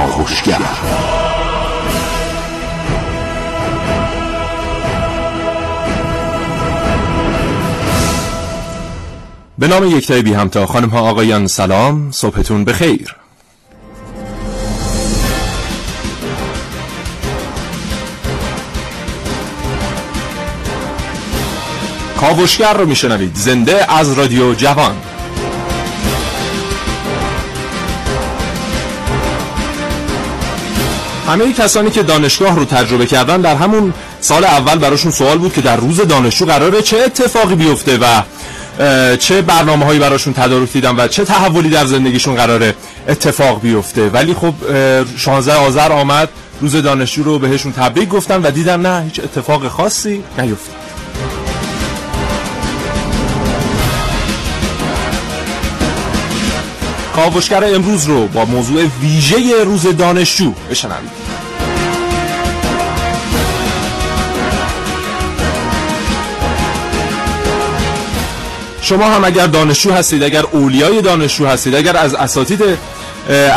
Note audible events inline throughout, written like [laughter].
کاوشگر به نام یکتای بی همتا خانم ها آقایان سلام صبحتون بخیر. کاوشگر رو میشنوید زنده از رادیو جوان. همه کسانی که دانشگاه رو تجربه کردن در همون سال اول براشون سوال بود که در روز دانشجو قراره چه اتفاقی بیفته و چه برنامه هایی براشون تدارک دیدن و چه تحولی در زندگیشون قراره اتفاق بیفته. ولی خب 16 آذر آمد روز دانشجو رو بهشون تبریک گفتن و دیدن نه هیچ اتفاق خاصی نیفتاد کاوشگر امروز رو با موضوع ویژه روز دانشجو بشنوید. شما هم اگر دانشجو هستید اگر اولیای دانشجو هستید اگر از اساتید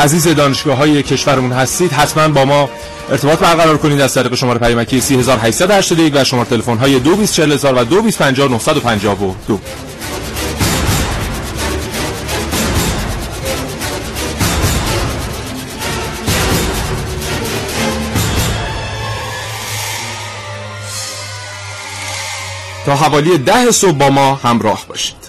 عزیز دانشگاه های کشورمون هستید حتما با ما ارتباط برقرار کنید از طریق شماره پیامکی 3881 و شماره تلفن های 224000 و 2250 تا حوالی ده صبح با ما همراه باشید.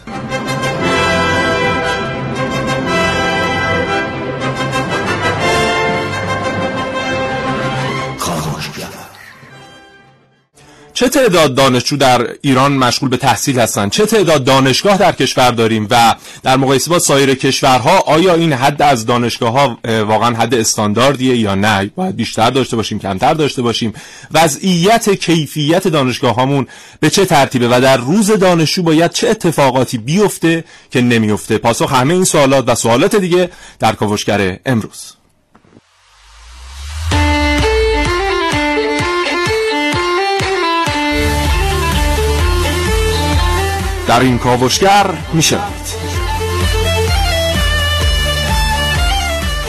چه تعداد دانشجو در ایران مشغول به تحصیل هستند؟ چه تعداد دانشگاه در کشور داریم؟ و در مقایسه با سایر کشورها آیا این حد از دانشگاه ها واقعا حد استانداردیه یا نه؟ باید بیشتر داشته باشیم کمتر داشته باشیم؟ وضعیت کیفیت دانشگاه هامون به چه ترتیبه؟ و در روز دانشجو باید چه اتفاقاتی بیفته که نمیفته؟ پاسخ همه این سوالات و سوالات دیگه در کاوشگر امروز. در این کاوشگر میشنوید.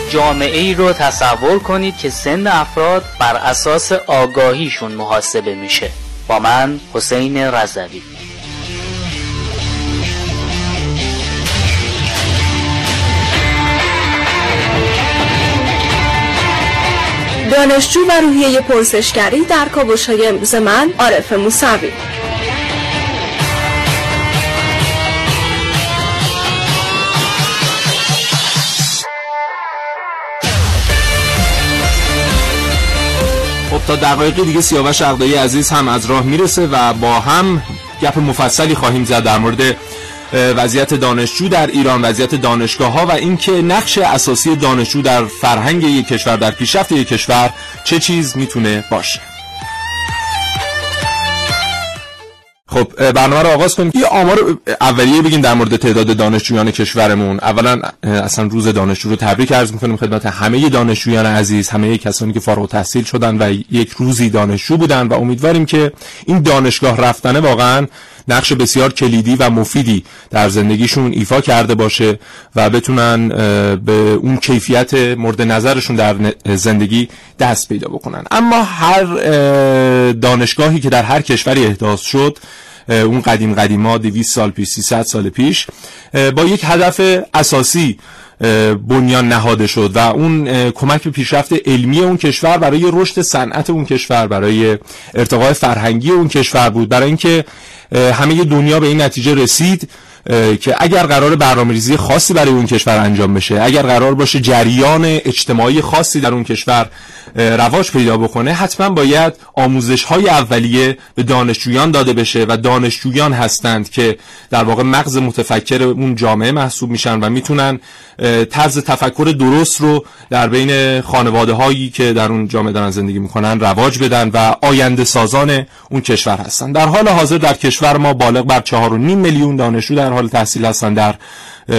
جامعه ای رو تصور کنید که سن افراد بر اساس آگاهیشون محاسبه میشه. با من حسین رضوی. دانشجو و روحیه پرسشگری در کاوش های امروز من عارف موسوی. تا دقایقی دیگه سیاوش عقدایی عزیز هم از راه می‌رسه و با هم گپ مفصلی خواهیم زد در مورد وضعیت دانشجو در ایران وضعیت دانشگاه ها و اینکه نقش اساسی دانشجو در فرهنگ یک کشور در پیشرفت یک کشور چه چیز می‌تونه باشه. خب برنامه رو آغاز کنیم. یه آمار اولیه بگیم در مورد تعداد دانشجویان کشورمون. اولا اصلا روز دانشجو رو تبریک عرض می‌کنیم خدمت همه دانشجویان عزیز همه کسانی که فارغ التحصیل شدن و یک روزی دانشجو بودن و امیدواریم که این دانشگاه رفتنه واقعا نقش بسیار کلیدی و مفیدی در زندگیشون ایفا کرده باشه و بتونن به اون کیفیت مورد نظرشون در زندگی دست پیدا بکنن. اما هر دانشگاهی که در هر کشوری احداث شد اون قدیم قدیما 200 سال پیش 300 سال پیش با یک هدف اساسی بنیان نهاده شد و اون کمک به پیشرفت علمی اون کشور برای رشد صنعت اون کشور برای ارتقاء فرهنگی اون کشور بود. برای اینکه همه دنیا به این نتیجه رسید. که اگر قرار برنامه‌ریزی خاصی برای اون کشور انجام بشه اگر قرار باشه جریان اجتماعی خاصی در اون کشور رواج پیدا بکنه حتما باید آموزش های اولیه به دانشجویان داده بشه و دانشجویان هستند که در واقع مغز متفکر اون جامعه محسوب میشن و می‌تونن طرز تفکر درست رو در بین خانواده هایی که در اون جامعه دارن زندگی می‌کنن رواج بدن و آینده سازان اون کشور هستن. در حال حاضر در کشور ما بالغ بر 4.5 میلیون دانشجو در حال تحصیل هستن در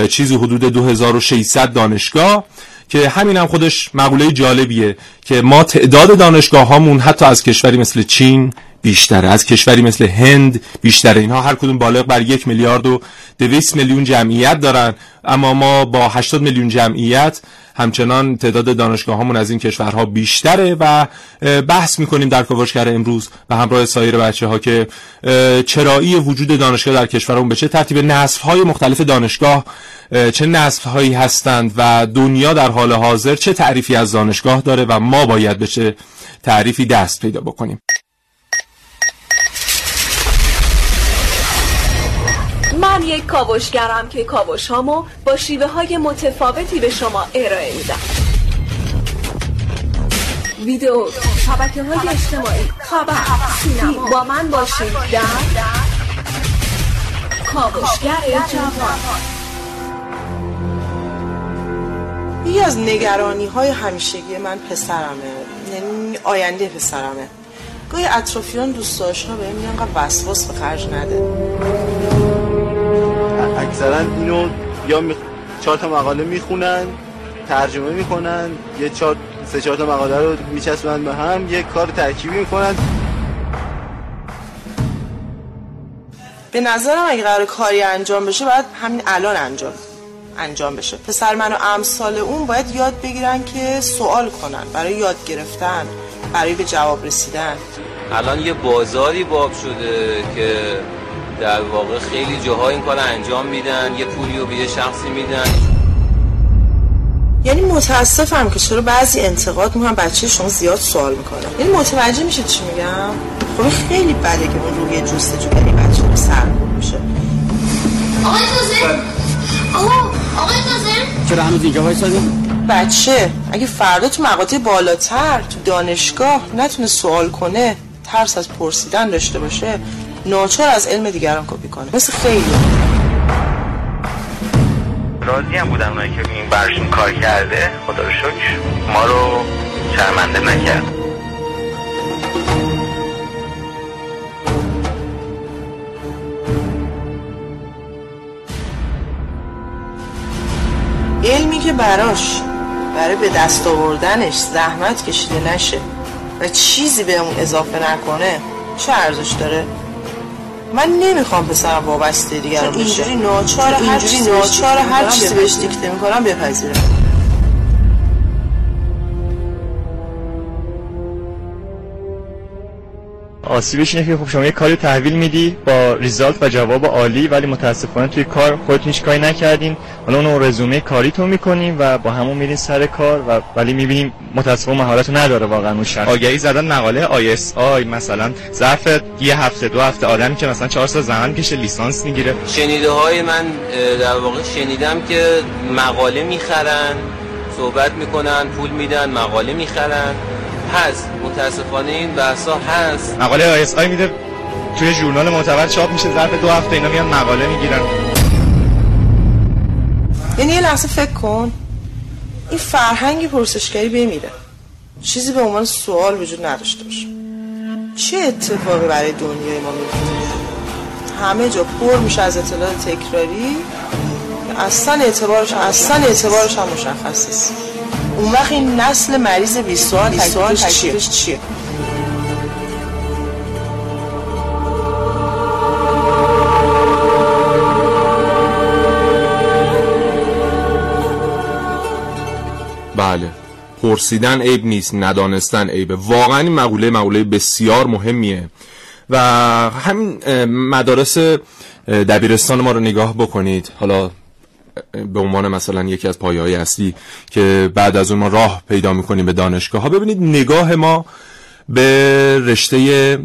چیزی حدود 2600 دانشگاه که همین هم خودش مقوله جالبیه که ما تعداد دانشگاه هامون حتی از کشوری مثل چین بیشتره از کشوری مثل هند بیشتره. اینها هر کدوم بالغ بر یک میلیارد و دویست میلیون جمعیت دارن اما ما با 80 میلیون جمعیت همچنان تعداد دانشگاه همون از این کشورها بیشتره و بحث می‌کنیم در کاوشگر امروز و همراه سایر بچه ها که چرایی وجود دانشگاه در کشورمون به چه ترتیب نسل های مختلف دانشگاه چه نسل هایی هستند و دنیا در حال حاضر چه تعریفی از دانشگاه داره و ما باید به چه تعریفی دست پیدا بکنیم. من یک کاوشگرم که کاوش هامو با شیوه های متفاوتی به شما ارائه میدم. ویدیو شبکه های اجتماعی. خبر سینما. با من باشید در کاوشگر جوان. یکی از نگرانی های همیشگی من پسرمه. یعنی آینده پسرمه. گاهی اطرافیان دوست ها به میگن انقدر وسواس به خرج نده. اکثرا اینو یا می... چهار تا مقاله می‌خونن ترجمه می‌کنن یه چهار سه چهار تا مقاله رو میچسبن به هم یه کار ترکیبی می‌کنن. به نظرم اگه قرار کاری انجام بشه باید همین الان انجام انجام بشه. پسر من و امثال اون باید یاد بگیرن که سوال کنن برای یاد گرفتن برای به جواب رسیدن. الان یه بازاری باب شده که در واقع خیلی جاها این کار انجام میدن یه پولی رو به یه شخصی میدن. یعنی متاسفم که چرا بعضی انتقاد می‌کنن بچه شما زیاد سوال می‌کنه یعنی متوجه میشه چی میگم؟ خب خیلی بده که اون روی جستجو برای بچه رو سر میشه. آقای تازه آقا آقای تازه چرا هنوز اینجا وایسادیم بچه اگه فردا تو مقاطع بالاتر تو دانشگاه نتونه سوال کنه ترس از پرسیدن داشته باشه. ناچار از علم دیگران کپی کنه. مثل خیلی. راضی هم بودن اونایی که این برشون کار کرده. خدا رو شکر. ما رو شرمنده نکرد. علمی که براش برای به دست آوردنش زحمت کشیده نشه و چیزی به اون اضافه نکنه چه ارزش داره؟ من نمی‌خوام پسرم وابسته دیگر رو بشه. اینجوری ناچار هر چیزی ناچار هر چیزی بهش دیکته می‌کنم بپذیره آسیبش اینه که خب شما یه کاری تحویل میدی با ریزالت و جواب عالی ولی متاسفانه توی کار خودتون هیچ کاری نکردین. حالا اون رزومه کاریتون می‌کنیم و با همون میرین سر کار و ولی می‌بینیم متاسفانه مهارت نداره واقعا اون شخص. آگهی زدن مقاله ISI مثلا ظرف یه هفته دو هفته آدمی که مثلا چهار سال زمان کشه لیسانس می‌گیره. شنیده های من در واقع شنیدم که مقاله می‌خرن صحبت می‌کنن پول میدن مقاله می‌خرن. هست. متاسفانه این بحثا هست. مقاله ISI میده. توی ژورنال معتبر چاپ میشه. ظرف دو هفته اینا میان مقاله می‌گیرن. یعنی یه لحظه فکر کن. این فرهنگ پرسشگری بمیره چیزی به عنوان سوال وجود نداشته باشه. چه اتفاقی برای دنیای ما میفته همه جا پر میشه از اطلاعات تکراری. اصلا اعتبارش اصلا اعتبارش هم مشخص نیست. اون وقت این نسل مریض 20 سال تکلیفش چیه؟, چیه؟ بله. پرسیدن عیب نیست ندانستن عیبه. واقعا این مقوله مقوله بسیار مهمیه. و همین مدارس دبیرستان ما رو نگاه بکنید. حالا به عنوان مثلا یکی از پایه های اصلی که بعد از اون ما راه پیدا می‌کنیم به دانشگاه ها. ببینید نگاه ما به رشته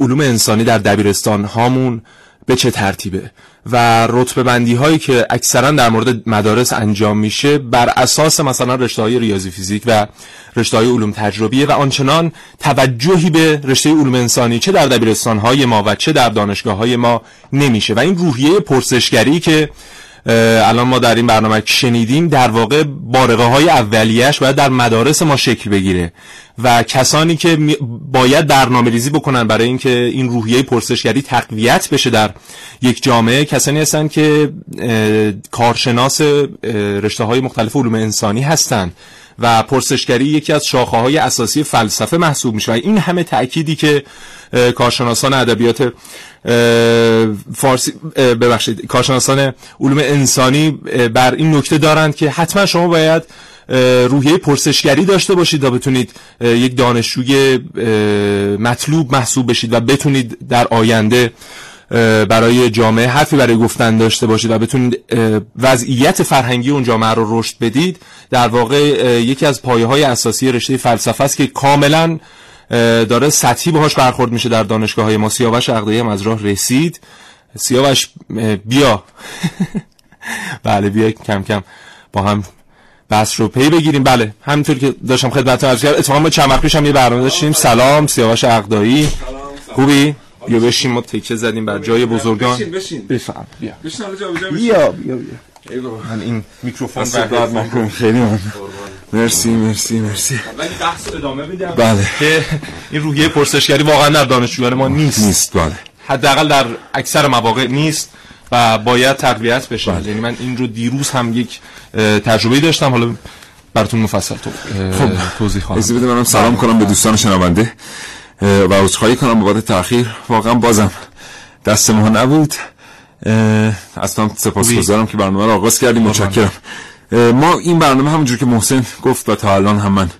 علوم انسانی در دبیرستان هامون به چه ترتیبه و رتبه بندی هایی که اکثرا در مورد مدارس انجام میشه بر اساس مثلا رشته های ریاضی فیزیک و رشته های علوم تجربیه و آنچنان توجهی به رشته علوم انسانی چه در دبیرستان های ما و چه در دانشگاه های ما نمیشه. و این روحیه پرسشگری که الان ما در این برنامه شنیدیم در واقع بارقه های اولیش باید در مدارس ما شکل بگیره و کسانی که باید برنامه ریزی بکنن برای اینکه این روحیه پرسشگری تقویت بشه در یک جامعه کسانی هستن که کارشناس رشته های مختلف علوم انسانی هستند و پرسشگری یکی از شاخه های اساسی فلسفه محسوب میشه. و این همه تأکیدی که کارشناسان ادبیات فارسی ببخشید کارشناسان علوم انسانی بر این نکته دارند که حتما شما باید روحیه پرسشگری داشته باشید و بتونید یک دانشجوی مطلوب محسوب بشید و بتونید در آینده برای جامعه حرفی برای گفتن داشته باشید و بتونید وضعیت فرهنگی اون جامعه رو رشد بدید. در واقع یکی از پایه های اساسی رشته فلسفه است که کاملا داره سطحی باهاش برخورد میشه در دانشگاه های ما. سیاوش عقدایی هم از راه رسید. سیاوش بیا. [laughs] بله بیا کم کم با هم بس رو پی بگیریم. بله همینطور که داشتم خدمتتون عرض کردم اتفاقا ما چند وقت پیش هم یه برنامه داشتیم. سلام سیاوش عقدایی خوبی؟ بیا بشین ما تکه زدیم بر جای بزرگان. بشین بشین. بفهم بیا. بشین بیا بیا. من این میکروفون درد نکنه. خیلی من مرسی مرسی مرسی. ولی بحث ادامه بدم. بله. که این روحیه پرسشگری واقعا در دانشجویان ما نیست. نیست بله. حداقل در اکثر مواقع نیست و باید تقویت بشه. یعنی من این رو دیروز هم یک تجربه داشتم. حالا براتون مفصل تو خب. توضیح خواهم. اجازه بده منم سلام کنم به دوستان شنونده. و عذرخواهی کنم بابت تاخیر. واقعا بازم دست ما نبود. اصلا سپاسگزارم که برنامه رو آغاز کردیم متشکرم. ما این برنامه همونجور که محسن گفت و تا الان هم من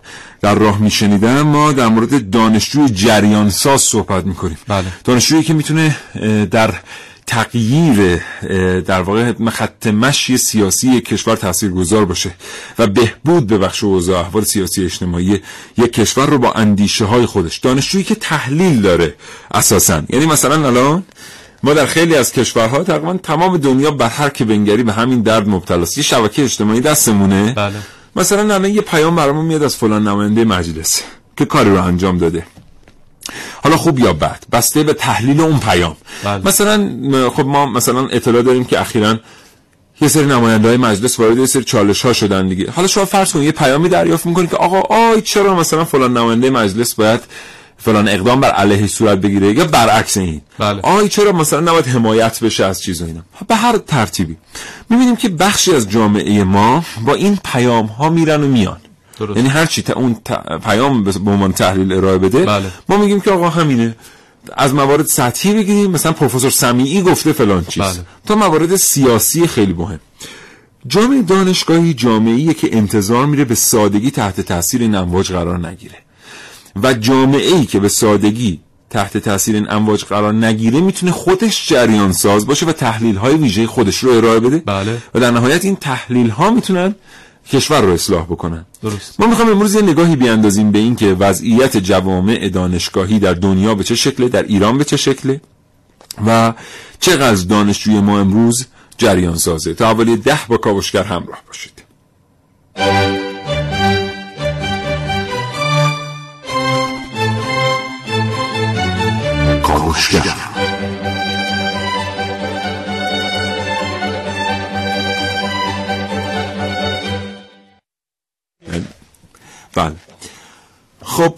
در راه میشنیدم ما در مورد دانشجوی جریان ساز صحبت می‌کنیم. بله. دانشجویی که می‌تونه در تغییر در واقع خط مشی سیاسی کشور تاثیرگذار باشه و بهبود به بخش اوضاع احوال سیاسی اجتماعی یک کشور رو با اندیشه های خودش. دانشجویی که تحلیل داره اساسا. یعنی مثلا الان ما در خیلی از کشورها تقریبا تمام دنیا بر هر که بنگری به همین درد مبتلاست یه شبکه اجتماعی دستمونه. بله. مثلا الان یه پیام برامون میاد از فلان نماینده مجلس که کاری رو انجام داده. حالا خوب یا بد؟ بسته به تحلیل اون پیام. بله. مثلا خب ما مثلا اطلاع داریم که اخیرا یه سری نماینده های مجلس وارد یه سری چالش ها شدن دیگه. حالا شما فرض کنید یه پیامی دریافت می‌کنید که آقا آی چرا مثلا فلان نماینده مجلس باید فلان اقدام بر علیه صورت بگیره یا برعکس این بله. آی چرا مثلا نباید حمایت بشه از چیز و اینا به هر ترتیبی می‌بینیم که بخشی از جامعه ما با این پیام ها میرن و میان درست. یعنی هر چی تا اون ت... پیام به عنوان تحلیل ارائه بده بله. ما میگیم که آقا همینه از موارد سطحی بگیریم مثلا پروفسور سمیعی گفته فلان چیز بله. تا موارد سیاسی خیلی مهم جامعه دانشگاهی جامعه‌ایه که انتظار میره به سادگی تحت تاثیر این امواج قرار نگیره و جامعه ای که به سادگی تحت تاثیر این امواج قرار نگیره می‌تونه خودش جریان ساز باشه و تحلیل های ویژه خودش رو ارائه بده. بله. و در نهایت این تحلیل ها می‌تونن کشور رو اصلاح بکنن. درست. ما می‌خوام امروز یه نگاهی بیاندازیم به این که وضعیت جوامع دانشگاهی در دنیا به چه شکله در ایران به چه شکله و چقدر دانشجوی ما امروز جریان سازه تا اولی ده با کاوشگر همراه باشید. کاوشگر بله. خب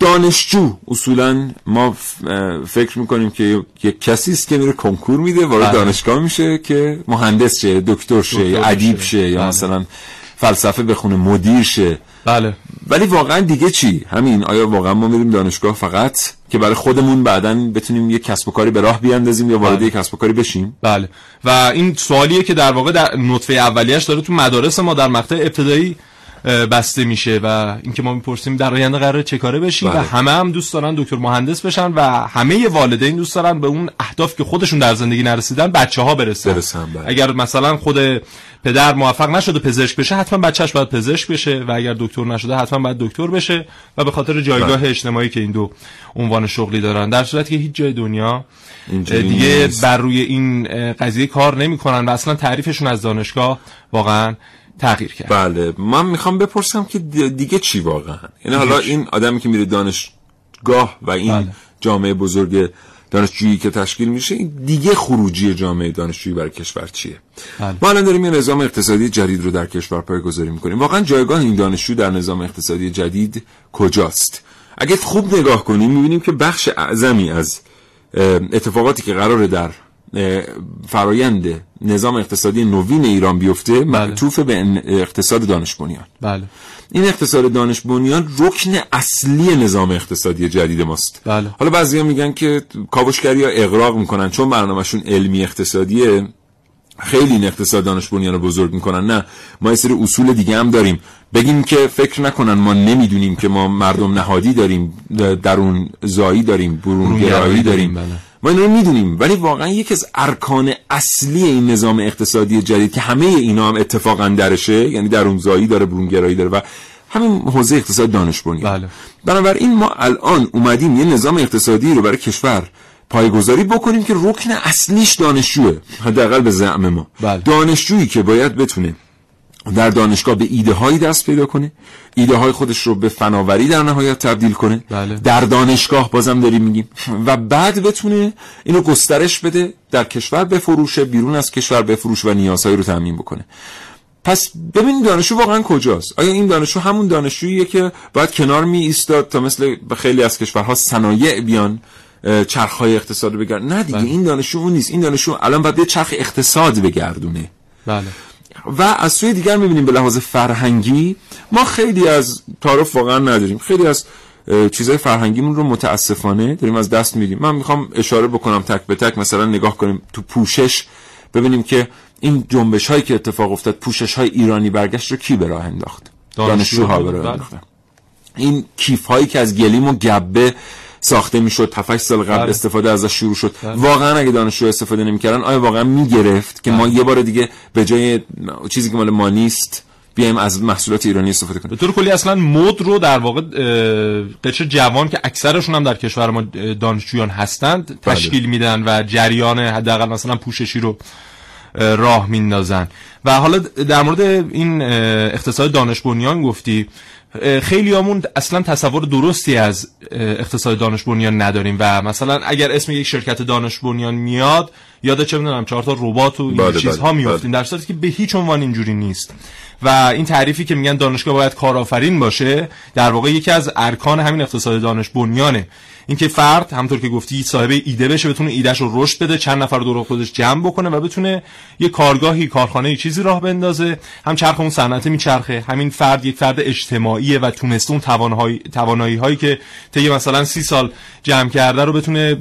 دانشجو. اصولا ما فکر می‌کنیم که یک کسی است که میره کنکور میده وارد دانشگاه میشه که مهندس شه دکتر شه ادیب شه یا بله. مثلا فلسفه بخونه مدیر شه. بله. ولی واقعا دیگه چی؟ همین آیا واقعا ما میریم دانشگاه فقط که برای خودمون بعدا بتونیم یک کسب و کاری به راه بیاندازیم یا وارد بله. یک کسب و کاری بشیم؟ بله. و این سوالیه که در واقع در نطفه اولیش داره تو مدارس ما در مقطع ابتدایی بسته میشه و اینکه ما می‌پرسیم در آینده قراره چه کاره بشیم بله. و همه هم دوست دارن دکتر مهندس بشن و همه والدین دوست دارن به اون اهداف که خودشون در زندگی نرسیدن بچه ها برسن, برسن، بله. اگر مثلا خود پدر موفق نشده پزشک بشه حتما بچهش باید پزشک بشه و اگر دکتر نشده حتما باید دکتر بشه و به خاطر جایگاه بله. اجتماعی که این دو عنوان شغلی دارن در صورتی که هیچ جای دنیا دیگه. بر روی این قضیه کار نمی‌کنن و اصلا تعریفشون از دانشگاه واقعا تغییر کرد بله من می‌خوام بپرسم که دی- دیگه چی واقعا یعنی حالا؟ این آدمی که میره دانشگاه و این بله. جامعه بزرگ دانشجویی که تشکیل میشه این دیگه خروجی جامعه دانشجویی برای کشور چیه بله. ما الان داریم یه نظام اقتصادی جدید رو در کشور پایگذاری می‌کنیم واقعا جایگاه این دانشجو در نظام اقتصادی جدید کجاست اگه خوب نگاه کنیم می‌بینیم که بخش اعظمی از اتفاقاتی که قراره در فرایند نظام اقتصادی نوین ایران بیفته معطوف به اقتصاد دانش بنیان. بله. این اقتصاد دانش بنیان رکن اصلی نظام اقتصادی جدید ماست. بله. حالا بعضیا میگن که کاوشگری ها اغراق می‌کنن چون برنامهشون علمی اقتصادیه. خیلی این اقتصاد دانش بنیان رو بزرگ می‌کنن. نه ما یه سری اصول دیگه هم داریم. بگیم که فکر نکنن ما نمی‌دونیم که ما مردم نهادی داریم درون زایی داریم برون گرایی داریم. بله. ما این رو می‌دونیم ولی واقعا یکی از ارکان اصلی این نظام اقتصادی جدید که همه اینا هم اتفاقا درشه یعنی درون زایی داره برون گرایی داره و همین حوزه اقتصاد دانش بله. بنابراین ما الان اومدیم یه نظام اقتصادی رو برای کشور پایگذاری بکنیم که رکن اصلیش دانشجوه حداقل به زعم ما بله. دانشجویی که باید بتونه در دانشگاه به ایده هایی دست پیدا کنه. ایده های خودش رو به فناوری در نهایت تبدیل کنه. بله. در دانشگاه بازم داریم میگیم. و بعد بتونه اینو گسترش بده در کشور بفروشه بیرون از کشور بفروشه و نیازهایی رو تامین بکنه. پس ببینید دانشجو واقعا کجاست؟ آیا این دانشجو همون دانشجوییه که باید کنار می ایستاد تا مثل خیلی از کشورها صنایع بیان چرخهای اقتصاد رو بگردن؟ نه دیگه بله. این دانشجو اون نیست. این دانشجو الان باید چرخ اقتصاد بگردونه. بله. و از سوی دیگر می‌بینیم به لحاظ فرهنگی ما خیلی از تعارف واقعا نداریم. خیلی از اه، چیزهای فرهنگیمون رو متاسفانه داریم از دست میدیم من می‌خوام اشاره بکنم تک به تک مثلا نگاه کنیم تو پوشش ببینیم که این جنبش هایی که اتفاق افتاد پوشش های ایرانی برگشت رو کی به راه انداخت؟ دانشجوها. به راه بله. انداختن این کیف هایی که از گلیم و گبه ساخته می‌شد. 7 سال قبل بله. استفاده ازش شروع شد. واقعا اگه دانشجو استفاده نمی‌کردن آیا واقعا می‌گرفت که ما یه بار دیگه به جای چیزی که مال ما نیست بیایم از محصولات ایرانی استفاده کنیم؟ به طور کلی اصلا مد رو در واقع قشر جوان که اکثرشون هم در کشور ما دانشجویان هستند بله. تشکیل میدن و جریان حداقل مثلا پوششی رو اه، راه میندازن. و حالا در مورد این اقتصاد دانش بنیان گفتی خیلی همون اصلا تصور درستی از اقتصاد دانش بنیان نداریم و مثلا اگر اسم یک شرکت دانش بنیان میاد یاد چه می‌دونم چهار تا ربات و این بله، چیزها بله، میافتیم در صورتی که به هیچ عنوان اینجوری نیست. و این تعریفی که میگن دانشگاه باید کارآفرین باشه در واقع یکی از ارکان همین اقتصاد دانش بنیانه. اینکه فرد همونطور که گفتی صاحب ایده بشه بتونه ایدهش رو رشد بده چند نفر دور خودش جمع بکنه و بتونه یه کارگاهی کارخانه چیزی راه بندازه. هم چرخ اون صنعت میچرخه همین فرد یک فرد اجتماعیه و تونسته اون توانایی هایی که طی مثلا سی سال جمع کرده رو بتونه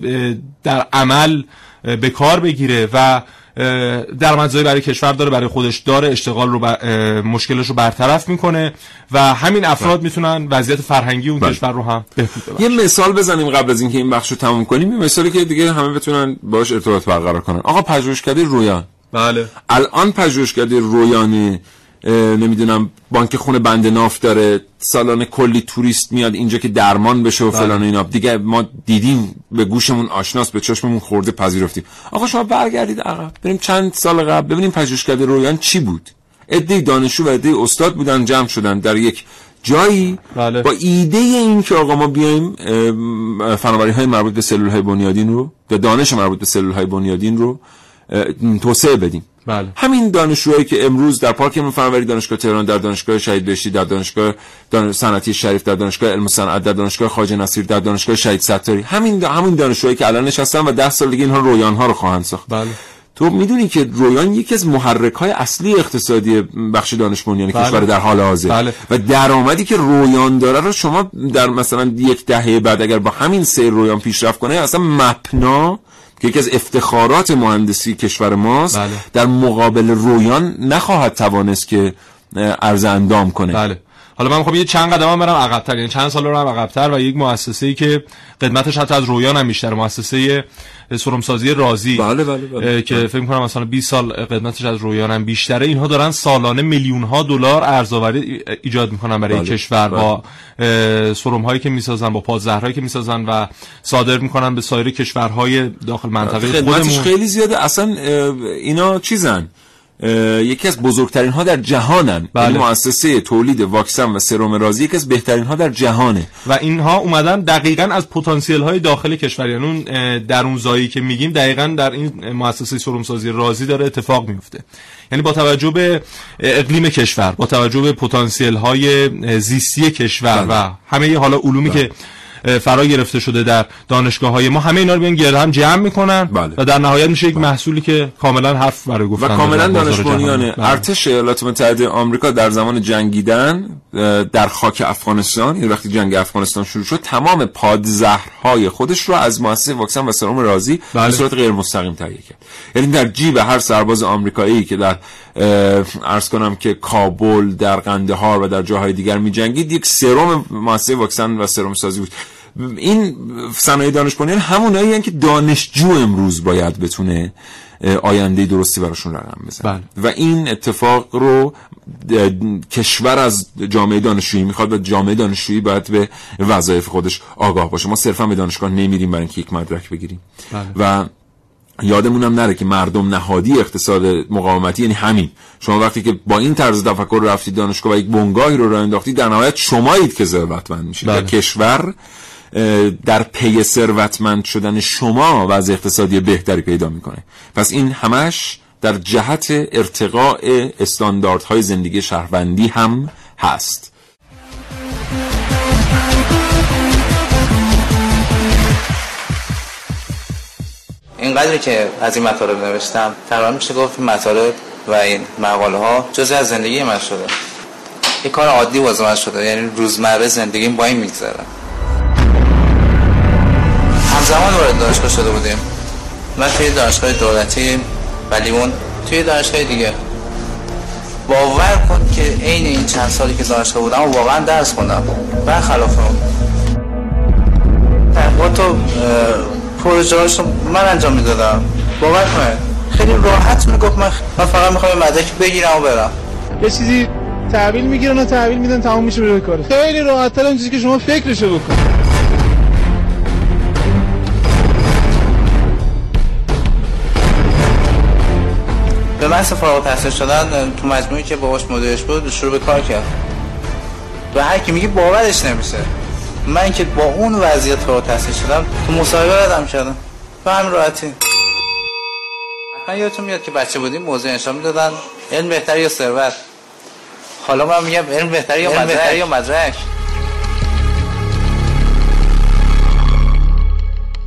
در عمل به کار بگیره و درآمدزایی برای کشور داره برای خودش داره اشتغال رو بر- مشکلش رو برطرف می‌کنه و همین افراد می‌تونن وضعیت فرهنگی اون بله. کشور رو هم بهبود یه مثال بزنیم قبل از اینکه این بخش رو تموم کنیم. یه مثالی که دیگه همه بتونن باش ارتباط برقرار کنن. آقا پژوهشکده رویان. بله. الان پژوهشکده رویانه اه، نمی‌دونم بانک خون بند ناف داره سالانه کلی توریست میاد اینجا که درمان بشه و بله. فلان و اینا. دیگه ما دیدیم به گوشمون آشناس به چشممون خورده پذیرفتیم. آقا شما برگردید عقب بریم چند سال قبل ببینیم پژوهشکده رویان چی بود. عده دانشجو و عده استاد بودن جمع شدن در یک جایی. بله. با ایده این که آقا ما بیایم فناوری های مربوط به سلول های بنیادین رو به دانش مربوط به سلول های بنیادین رو توسعه بدیم. بله. همین دانشجوهایی که امروز در پارک فناوری دانشگاه تهران در دانشگاه شهید بهشتی در دانشگاه دان... صنعتی شریف در دانشگاه علم صنعت در دانشگاه خواجه نصیر در دانشگاه شهید ستاری همین همین دانشجوهایی که الان نشستن و ده سال دیگه اینها رویان ها رو خواهند ساخت. بله. تو می‌دونی که رویان یکی از محرک های اصلی اقتصادی بخش دانش بنیان بله. کشور در حال حاضر. بله. و درآمدی که رویان داره رو شما در مثلا یک دهه بعد اگر با همین سیر رویان پیشرفت کنه اصلا مپنا که یکی از افتخارات مهندسی کشور ماست بله. در مقابل رویان نخواهد توانست که اندام کنه بله حالا من می‌خوام یه چند قدم هم برم عقبتر یعنی چند سال رو هم عقبتر و یک مؤسسه‌ای که قدمتش حتی از رویان هم بیشتر مؤسسه سرمسازی رازی بله، بله، بله. که فکر کنم مثلا 20 سال قدمتش از رویان هم بیشتره. اینها دارن سالانه میلیون ها دلار ارزآوری ایجاد می‌کنن برای بله، کشور بله. با سرم هایی که می‌سازن با پادزهرهایی که می‌سازن و صادر می‌کنن به سایر کشورهای داخل منطقه خودمون. خیلی زیاده. اصلا اینا چیزن؟ یکی از بزرگترین ها در جهانن. بله. یعنی مؤسسه تولید واکسن و سرم رازی یکی از بهترین ها در جهانه. و اینها اومدن دقیقا از پتانسیل های داخل کشور. یعنی اون اه، درون زایی که میگیم دقیقا در این مؤسسه سرمسازی رازی داره اتفاق میفته یعنی با توجه به اقلیم کشور با توجه به پتانسیل های زیستی کشور بله. و همه حالا علومی که فرا گرفته شده در دانشگاه های ما همه اینا رو بیان گرد هم جمع می‌کنن بله. و در نهایت میشه یک محصولی که کاملا حرف برای گفتن و کاملا دانش بنیان. بله. ارتش ایالات متحده آمریکا در زمان جنگیدن در خاک افغانستان یعنی وقتی جنگ افغانستان شروع شد تمام پادزهرهای خودش رو از مؤسسه واکسن و سرم رازی بله. به صورت غیر مستقیم تهیه کرد یعنی در جیب هر سرباز آمریکایی که در عرض کنم که کابل در قندهار و در جاهای دیگر می جنگید یک سرم مؤسسه واکسن و سرم سازی بود این صنایع دانش بنیان همونایی که دانشجو امروز باید بتونه آینده درستی براشون رقم بزنه. و این اتفاق رو کشور از جامعه دانشجویی می‌خواد و جامعه دانشجویی باید به وظایف خودش آگاه باشه. ما صرفا به دانشگاه نمیریم برای اینکه یک مدرک بگیریم. و یادمونم نره که مردم نهادی اقتصاد مقاومتی یعنی همین. شما وقتی که با این طرز تفکر رفتید دانشگاه و یک بنگاهی رو راه انداختید در نهایت شمایید که ثروتمند میشید. بله. کشور در پی ثروتمند شدن شما وضع اقتصادی بهتری پیدا می‌کنه. پس این همش در جهت ارتقاء استانداردهای زندگی شهروندی هم هست. اینقدری که از این مطالب نوشتم تقریبا میشه گفت این مطالب و این مقاله ها جزء از زندگی من شده. یه کار عادی واسه من شده یعنی روزمره زندگیم با این میگذره. همزمان وارد دانشگاه شده بودیم. من توی دانشگاه دولتی ولی اون توی دانشگاه دیگه. باور کن که عین این چند سالی که دانشگاه بودم و واقعا درس خوندم. برخلاف اون. تحقیقات تو پروژه رو من انجام می‌دادم. باور کنه. خیلی راحت می‌گفت من من فقط می‌خوام مدرک بگیرم و برم. یه چیزی تحویل می‌گیرن و تحویل میدن تمام میشه بره کار. خیلی راحت تر چیزی که شما فکرشو بکن. به محض فارغ التحصیل شدن تو مجموعی که باهاش مدیرش بود شروع به کار کرد. به هر کی میگه باورش نمیشه. من که با اون وضعیت فارغ التحصیل شدم تو مصاحبه ردم کردم. به همین راحتی. حتما یادتون میاد که بچه بودیم موضوع انشا می‌دادن. علم بهتری یا ثروت؟ حالا من میگم علم بهتری یا مدرک, بهتری یا مدرک.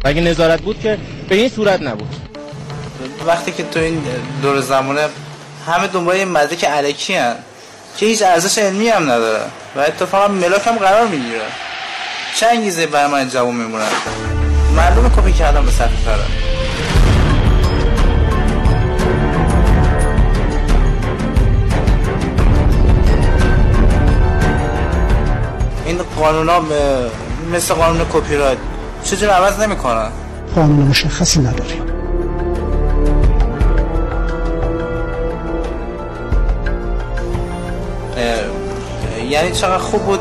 اگه نظارت بود که به این صورت نبود. وقتی که تو این دور زمانه همه دنبال یه مدرک علکی هن که هیچ ارزش علمی هم نداره و اتفاقا ملاک هم قرار می‌گیره. چه انگیزه برای من جواب میمونن؟ معلومه کپی کردم به صفحه تره این قانون ها مثل قانون کپی رایت چجور عوض نمی‌کنن؟ قانون مشخصی نداریم. یعنی چقدر خوب بود